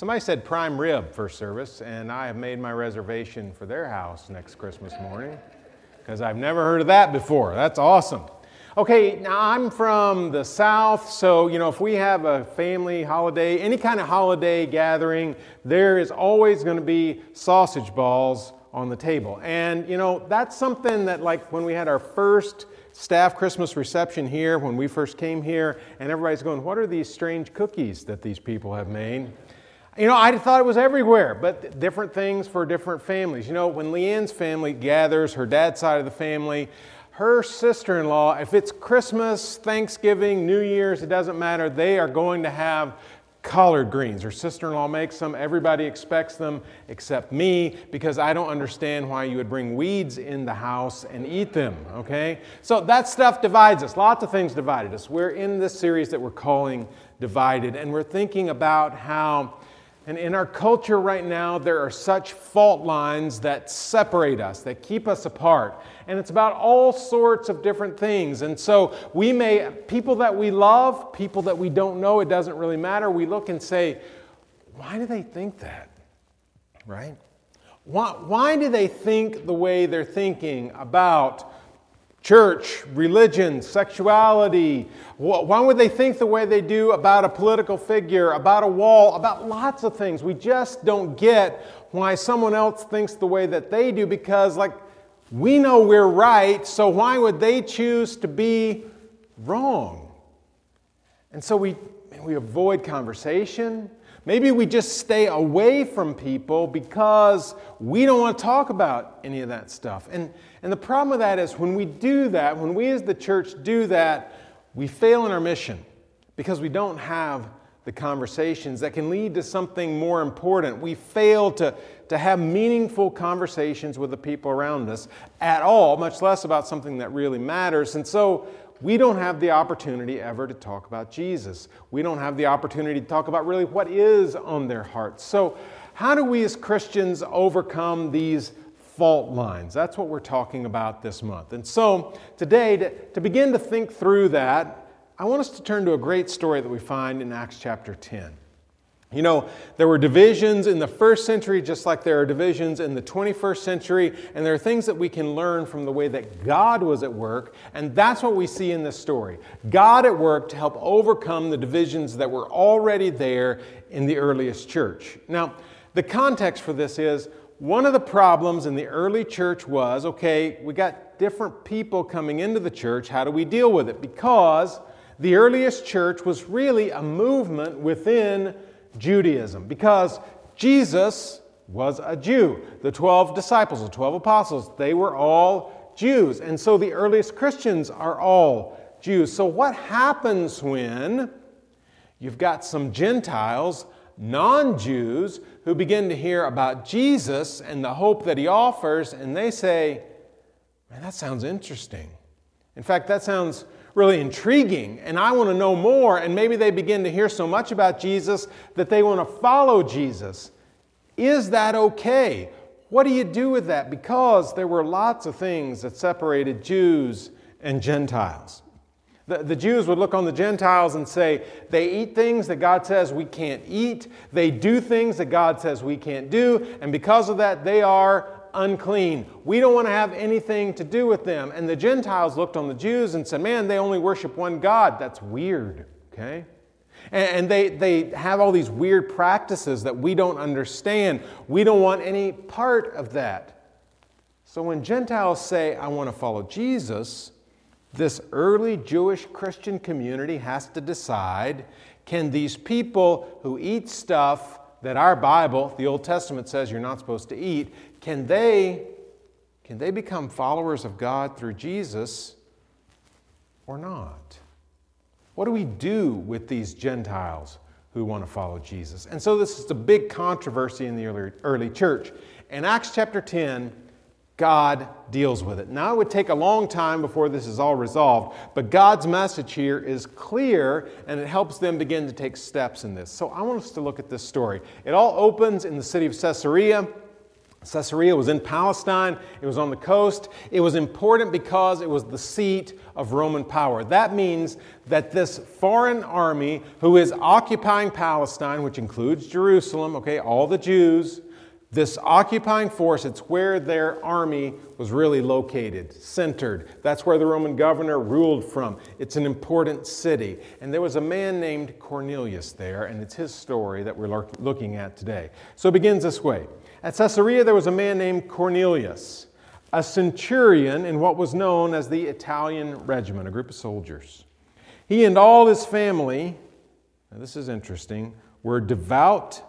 Somebody said prime rib first service, and I have made my reservation for their house next Christmas morning because I've never heard of that before. That's awesome. Okay, now I'm from the South, so you know, if we have a family holiday, any kind of holiday gathering, there is always going to be sausage balls on the table. And you know, that's something that, like, when we had our first staff Christmas reception here, when we first came here, and everybody's going, What are these strange cookies that these people have made? You know, I thought it was everywhere, but different things for different families. You know, when Leanne's family gathers, her dad's side of the family, her sister in law, if it's Christmas, Thanksgiving, New Year's, it doesn't matter, they are going to have collard greens. Her sister in law makes them. Everybody expects them except me because I don't understand why you would bring weeds in the house and eat them, okay? So that stuff divides us. Lots of things divided us. We're in this series that we're calling Divided, and we're thinking about how and in our culture right now, there are such fault lines that separate us, that keep us apart. And it's about all sorts of different things. And so we may, people that we love, people that we don't know, it doesn't really matter. We look and say, why do they think that? Right? Why, why do they think the way they're thinking about church, religion, sexuality. Why would they think the way they do about a political figure, about a wall, about lots of things? We just don't get why someone else thinks the way that they do because, like, we know we're right, so why would they choose to be wrong? And so we, we avoid conversation. Maybe we just stay away from people because we don't want to talk about any of that stuff. And, and the problem with that is when we do that, when we as the church do that, we fail in our mission because we don't have the conversations that can lead to something more important. We fail to, to have meaningful conversations with the people around us at all, much less about something that really matters. And so we don't have the opportunity ever to talk about Jesus. We don't have the opportunity to talk about really what is on their hearts. So, how do we as Christians overcome these fault lines? That's what we're talking about this month. And so, today, to, to begin to think through that, I want us to turn to a great story that we find in Acts chapter 10. You know, there were divisions in the first century just like there are divisions in the 21st century, and there are things that we can learn from the way that God was at work, and that's what we see in this story. God at work to help overcome the divisions that were already there in the earliest church. Now, the context for this is one of the problems in the early church was okay, we got different people coming into the church. How do we deal with it? Because the earliest church was really a movement within Judaism because Jesus was a Jew. The 12 disciples, the 12 apostles, they were all Jews. And so the earliest Christians are all Jews. So what happens when you've got some Gentiles, non Jews, who begin to hear about Jesus and the hope that he offers, and they say, Man, that sounds interesting. In fact, that sounds really intriguing and I want to know more. And maybe they begin to hear so much about Jesus that they want to follow Jesus. Is that okay? What do you do with that? Because there were lots of things that separated Jews and Gentiles. The, the, Jews would look on the Gentiles and say, they eat things that God says we can't eat. They do things that God says we can't do. And because of that, they are unclean. We don't want to have anything to do with them. And the Gentiles looked on the Jews and said, Man, they only worship one God. That's weird, okay? And they, they have all these weird practices that we don't understand. We don't want any part of that. So when Gentiles say, I want to follow Jesus, this early Jewish Christian community has to decide can these people who eat stuff that our Bible, the Old Testament, says you're not supposed to eat, can they, can they become followers of God through Jesus or not? What do we do with these Gentiles who want to follow Jesus? And so this is a big controversy in the early, early church. In Acts chapter 10, God deals with it. Now, it would take a long time before this is all resolved, but God's message here is clear and it helps them begin to take steps in this. So, I want us to look at this story. It all opens in the city of Caesarea Caesarea was in Palestine, it was on the coast. It was important because it was the seat of Roman power. That means that this foreign army who is occupying Palestine, which includes Jerusalem, okay, all the Jews, this occupying force, it's where their army was really located, centered. That's where the Roman governor ruled from. It's an important city. And there was a man named Cornelius there, and it's his story that we're looking at today. So it begins this way At Caesarea, there was a man named Cornelius, a centurion in what was known as the Italian regiment, a group of soldiers. He and all his family, this is interesting, were devout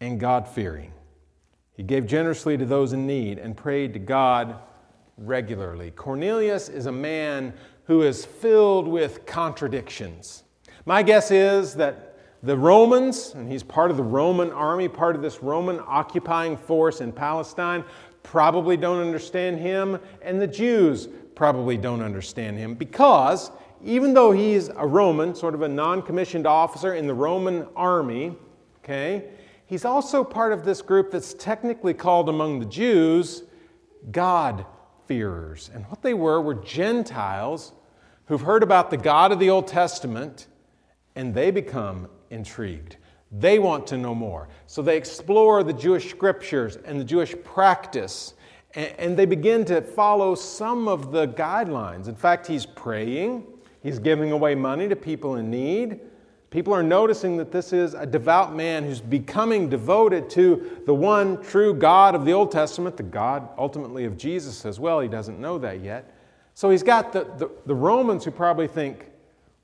and God fearing. He gave generously to those in need and prayed to God regularly. Cornelius is a man who is filled with contradictions. My guess is that the Romans, and he's part of the Roman army, part of this Roman occupying force in Palestine, probably don't understand him, and the Jews probably don't understand him because even though he's a Roman, sort of a non commissioned officer in the Roman army, okay, he's also part of this group that's technically called among the Jews God-fearers. And what they were were Gentiles who've heard about the God of the Old Testament and they become intrigued. They want to know more. So they explore the Jewish scriptures and the Jewish practice and they begin to follow some of the guidelines. In fact, he's praying, he's giving away money to people in need. People are noticing that this is a devout man who's becoming devoted to the one true God of the Old Testament, the God ultimately of Jesus as well. He doesn't know that yet. So he's got the, the, the Romans who probably think,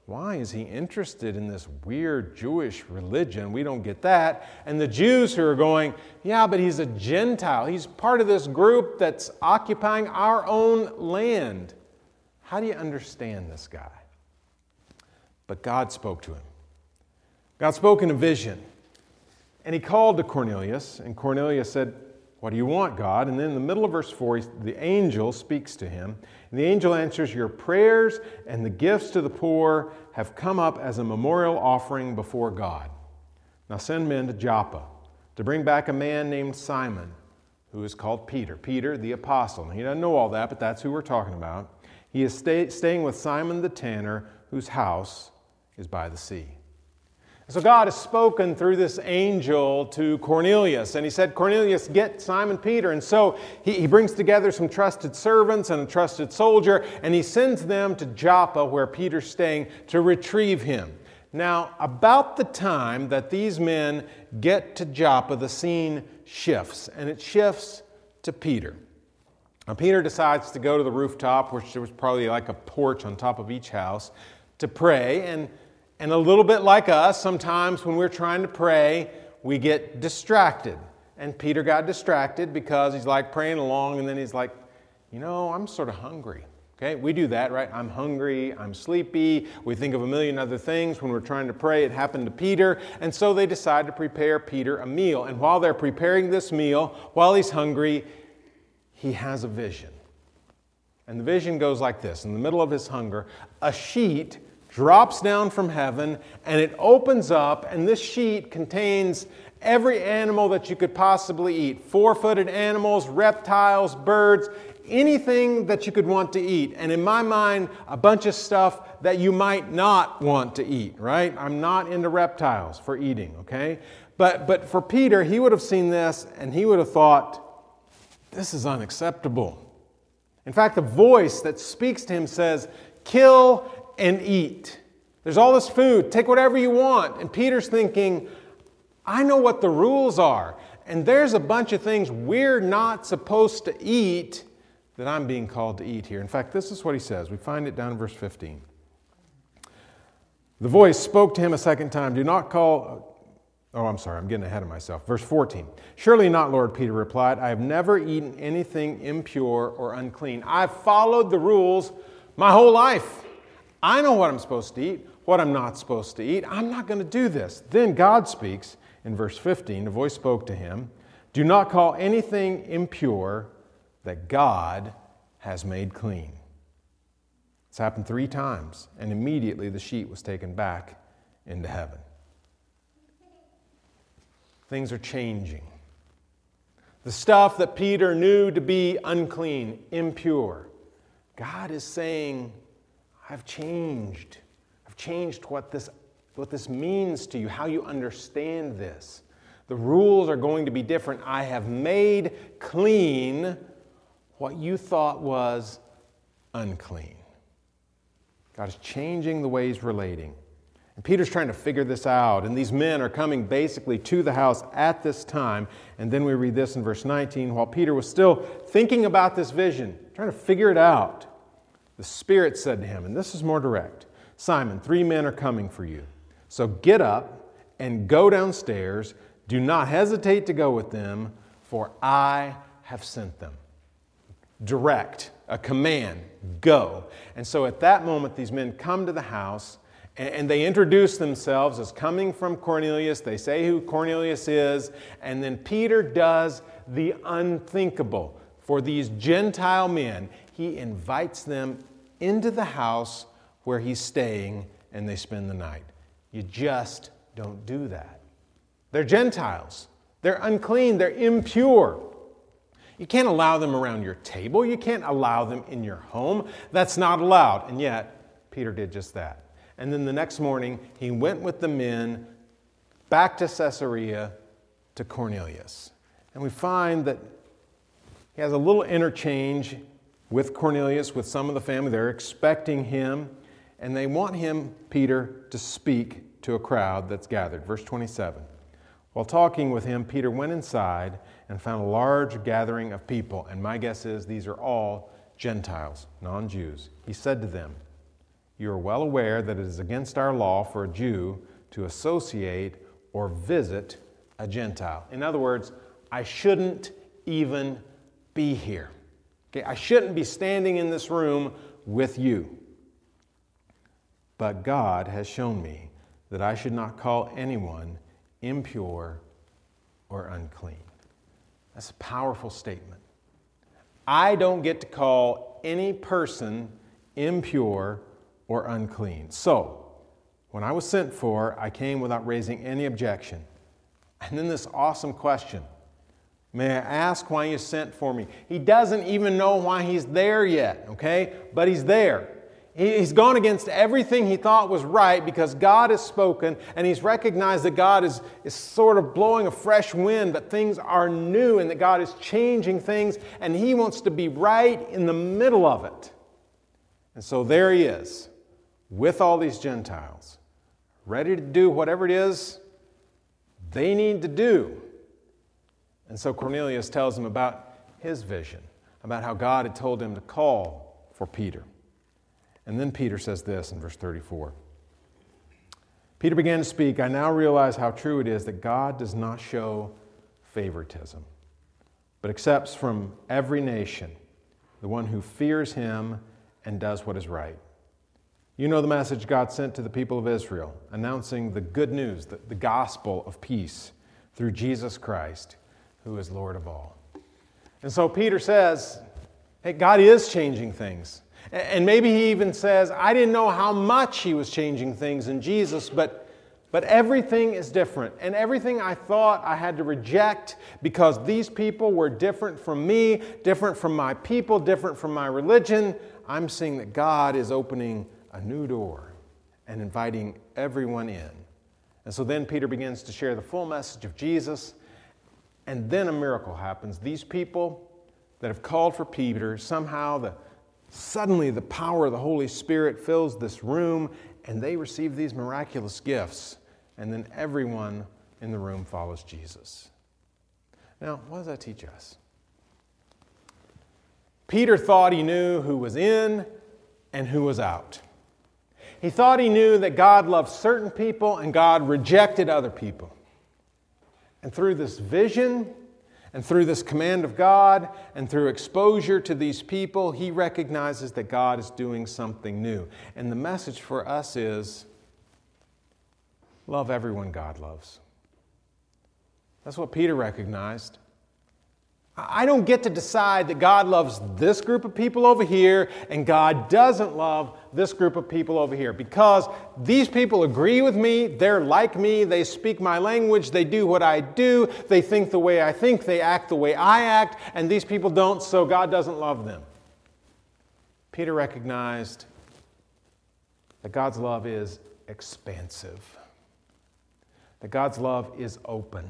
why is he interested in this weird Jewish religion? We don't get that. And the Jews who are going, yeah, but he's a Gentile. He's part of this group that's occupying our own land. How do you understand this guy? But God spoke to him. God spoke in a vision, and he called to Cornelius, and Cornelius said, What do you want, God? And then in the middle of verse 4, the angel speaks to him, and the angel answers, Your prayers and the gifts to the poor have come up as a memorial offering before God. Now send men to Joppa to bring back a man named Simon, who is called Peter. Peter, the apostle. Now, he doesn't know all that, but that's who we're talking about. He is stay, staying with Simon the tanner, whose house is by the sea. So God has spoken through this angel to Cornelius, and he said, Cornelius, get Simon Peter. And so he, he brings together some trusted servants and a trusted soldier, and he sends them to Joppa, where Peter's staying, to retrieve him. Now, about the time that these men get to Joppa, the scene shifts, and it shifts to Peter. Now, Peter decides to go to the rooftop, which there was probably like a porch on top of each house, to pray. And and a little bit like us, sometimes when we're trying to pray, we get distracted. And Peter got distracted because he's like praying along, and then he's like, you know, I'm sort of hungry. Okay, we do that, right? I'm hungry, I'm sleepy. We think of a million other things when we're trying to pray. It happened to Peter. And so they decide to prepare Peter a meal. And while they're preparing this meal, while he's hungry, he has a vision. And the vision goes like this In the middle of his hunger, a sheet drops down from heaven and it opens up, and this sheet contains every animal that you could possibly eat four footed animals, reptiles, birds, anything that you could want to eat. And in my mind, a bunch of stuff that you might not want to eat, right? I'm not into reptiles for eating, okay? But, but for Peter, he would have seen this and he would have thought, this is unacceptable. In fact, the voice that speaks to him says, Kill and eat. There's all this food, take whatever you want. And Peter's thinking, I know what the rules are, and there's a bunch of things we're not supposed to eat that I'm being called to eat here. In fact, this is what he says. We find it down in verse 15. The voice spoke to him a second time Do not call. Oh, I'm sorry, I'm getting ahead of myself. Verse 14. Surely not, Lord, Peter replied. I have never eaten anything impure or unclean. I've followed the rules my whole life. I know what I'm supposed to eat, what I'm not supposed to eat. I'm not going to do this. Then God speaks in verse 15. The voice spoke to him Do not call anything impure that God has made clean. It's happened three times, and immediately the sheet was taken back into heaven. Things are changing. the stuff that Peter knew to be unclean, impure. God is saying, I've changed. I've changed what this, what this means to you, how you understand this. The rules are going to be different. I have made clean what you thought was unclean. God is changing the ways relating. And Peter's trying to figure this out. And these men are coming basically to the house at this time. And then we read this in verse 19 while Peter was still thinking about this vision, trying to figure it out, the Spirit said to him, and this is more direct Simon, three men are coming for you. So get up and go downstairs. Do not hesitate to go with them, for I have sent them. Direct, a command, go. And so at that moment, these men come to the house and they introduce themselves as coming from Cornelius. They say who Cornelius is. And then Peter does the unthinkable. For these Gentile men, he invites them into the house where he's staying and they spend the night. You just don't do that. They're Gentiles, they're unclean, they're impure. You can't allow them around your table. You can't allow them in your home. That's not allowed. And yet, Peter did just that. And then the next morning, he went with the men back to Caesarea to Cornelius. And we find that he has a little interchange with Cornelius, with some of the family. They're expecting him, and they want him, Peter, to speak to a crowd that's gathered. Verse 27. While talking with him, Peter went inside and found a large gathering of people, and my guess is these are all Gentiles, non Jews. He said to them, you are well aware that it is against our law for a Jew to associate or visit a Gentile. In other words, I shouldn't even be here. Okay, I shouldn't be standing in this room with you. But God has shown me that I should not call anyone impure or unclean. That's a powerful statement. I don't get to call any person impure or unclean. So, when I was sent for, I came without raising any objection. And then this awesome question May I ask why you sent for me? He doesn't even know why he's there yet, okay? But he's there. He's gone against everything he thought was right because God has spoken and he's recognized that God is, is sort of blowing a fresh wind, that things are new and that God is changing things and he wants to be right in the middle of it. And so there he is with all these Gentiles, ready to do whatever it is they need to do. And so Cornelius tells him about his vision, about how God had told him to call for Peter. And then Peter says this in verse 34. Peter began to speak. I now realize how true it is that God does not show favoritism, but accepts from every nation the one who fears him and does what is right. You know the message God sent to the people of Israel, announcing the good news, the, the gospel of peace through Jesus Christ, who is Lord of all. And so Peter says, Hey, God is changing things. And maybe he even says, I didn't know how much he was changing things in Jesus, but, but everything is different. And everything I thought I had to reject because these people were different from me, different from my people, different from my religion, I'm seeing that God is opening a new door and inviting everyone in. And so then Peter begins to share the full message of Jesus, and then a miracle happens. These people that have called for Peter, somehow the, suddenly the power of the Holy Spirit fills this room, and they receive these miraculous gifts. And then everyone in the room follows Jesus. Now, what does that teach us? Peter thought he knew who was in and who was out. He thought he knew that God loved certain people and God rejected other people. And through this vision, and through this command of God, and through exposure to these people, he recognizes that God is doing something new. And the message for us is love everyone God loves. That's what Peter recognized. I don't get to decide that God loves this group of people over here and God doesn't love this group of people over here because these people agree with me, they're like me, they speak my language, they do what I do, they think the way I think, they act the way I act, and these people don't, so God doesn't love them. Peter recognized that God's love is expansive, that God's love is open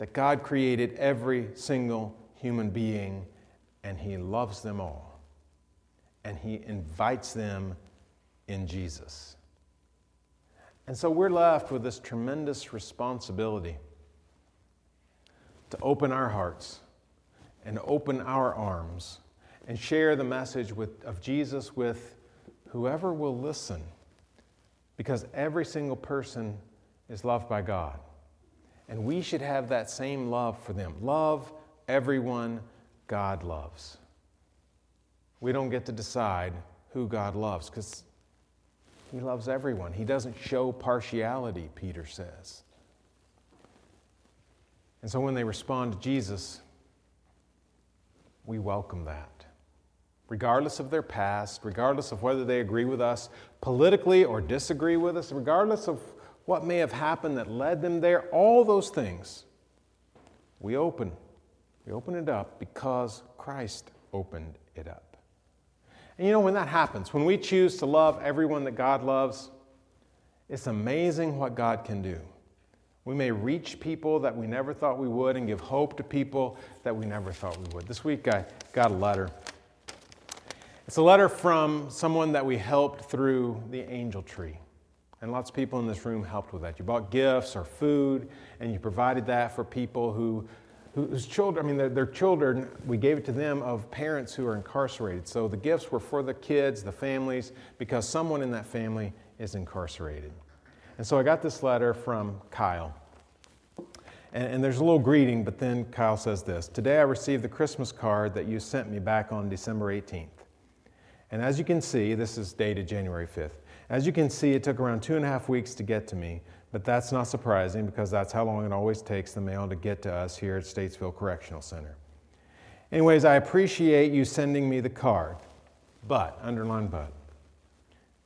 that God created every single human being and He loves them all. And He invites them in Jesus. And so we're left with this tremendous responsibility to open our hearts and open our arms and share the message with, of Jesus with whoever will listen because every single person is loved by God. And we should have that same love for them. Love everyone God loves. We don't get to decide who God loves because He loves everyone. He doesn't show partiality, Peter says. And so when they respond to Jesus, we welcome that. Regardless of their past, regardless of whether they agree with us politically or disagree with us, regardless of what may have happened that led them there, all those things, we open. We open it up because Christ opened it up. And you know, when that happens, when we choose to love everyone that God loves, it's amazing what God can do. We may reach people that we never thought we would and give hope to people that we never thought we would. This week I got a letter. It's a letter from someone that we helped through the angel tree. And lots of people in this room helped with that. You bought gifts or food, and you provided that for people who, whose children, I mean, their, their children, we gave it to them of parents who are incarcerated. So the gifts were for the kids, the families, because someone in that family is incarcerated. And so I got this letter from Kyle. And, and, there's a little greeting, but then Kyle says this Today I received the Christmas card that you sent me back on December 18th. And as you can see, this is dated January 5th. As you can see, it took around two and a half weeks to get to me, but that's not surprising because that's how long it always takes the mail to get to us here at Statesville Correctional Center. Anyways, I appreciate you sending me the card, but, underline but.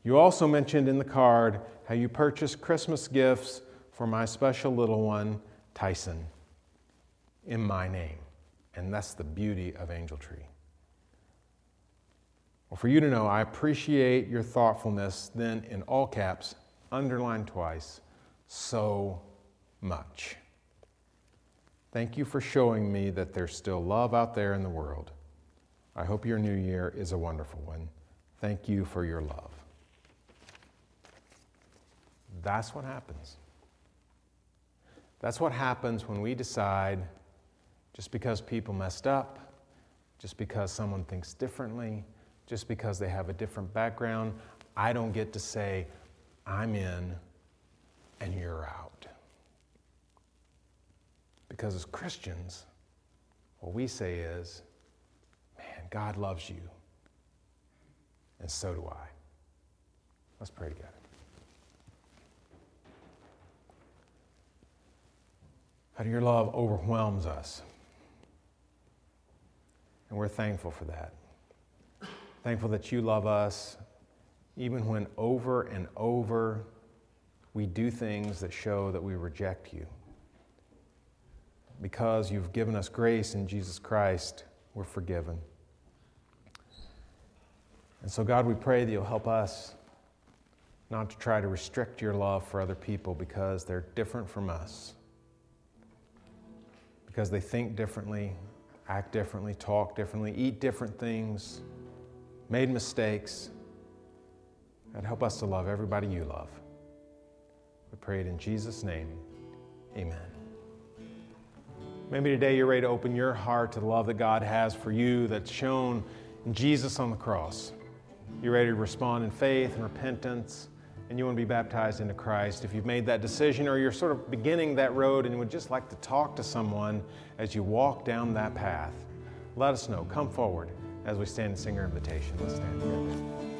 You also mentioned in the card how you purchased Christmas gifts for my special little one, Tyson, in my name. And that's the beauty of Angel Tree. Well, for you to know, I appreciate your thoughtfulness, then in all caps, underlined twice, so much. Thank you for showing me that there's still love out there in the world. I hope your new year is a wonderful one. Thank you for your love. That's what happens. That's what happens when we decide just because people messed up, just because someone thinks differently, just because they have a different background. I don't get to say, I'm in and you're out. Because as Christians, what we say is, man, God loves you, and so do I. Let's pray together. How your love overwhelms us. And we're thankful for that. Thankful that you love us, even when over and over we do things that show that we reject you. Because you've given us grace in Jesus Christ, we're forgiven. And so, God, we pray that you'll help us not to try to restrict your love for other people because they're different from us, because they think differently, act differently, talk differently, eat different things made mistakes. God, help us to love everybody you love. We pray it in Jesus' name. Amen. Maybe today you're ready to open your heart to the love that God has for you that's shown in Jesus on the cross. You're ready to respond in faith and repentance, and you want to be baptized into Christ. If you've made that decision or you're sort of beginning that road and would just like to talk to someone as you walk down that path, let us know. Come forward as we stand and sing our invitation. Let's stand together.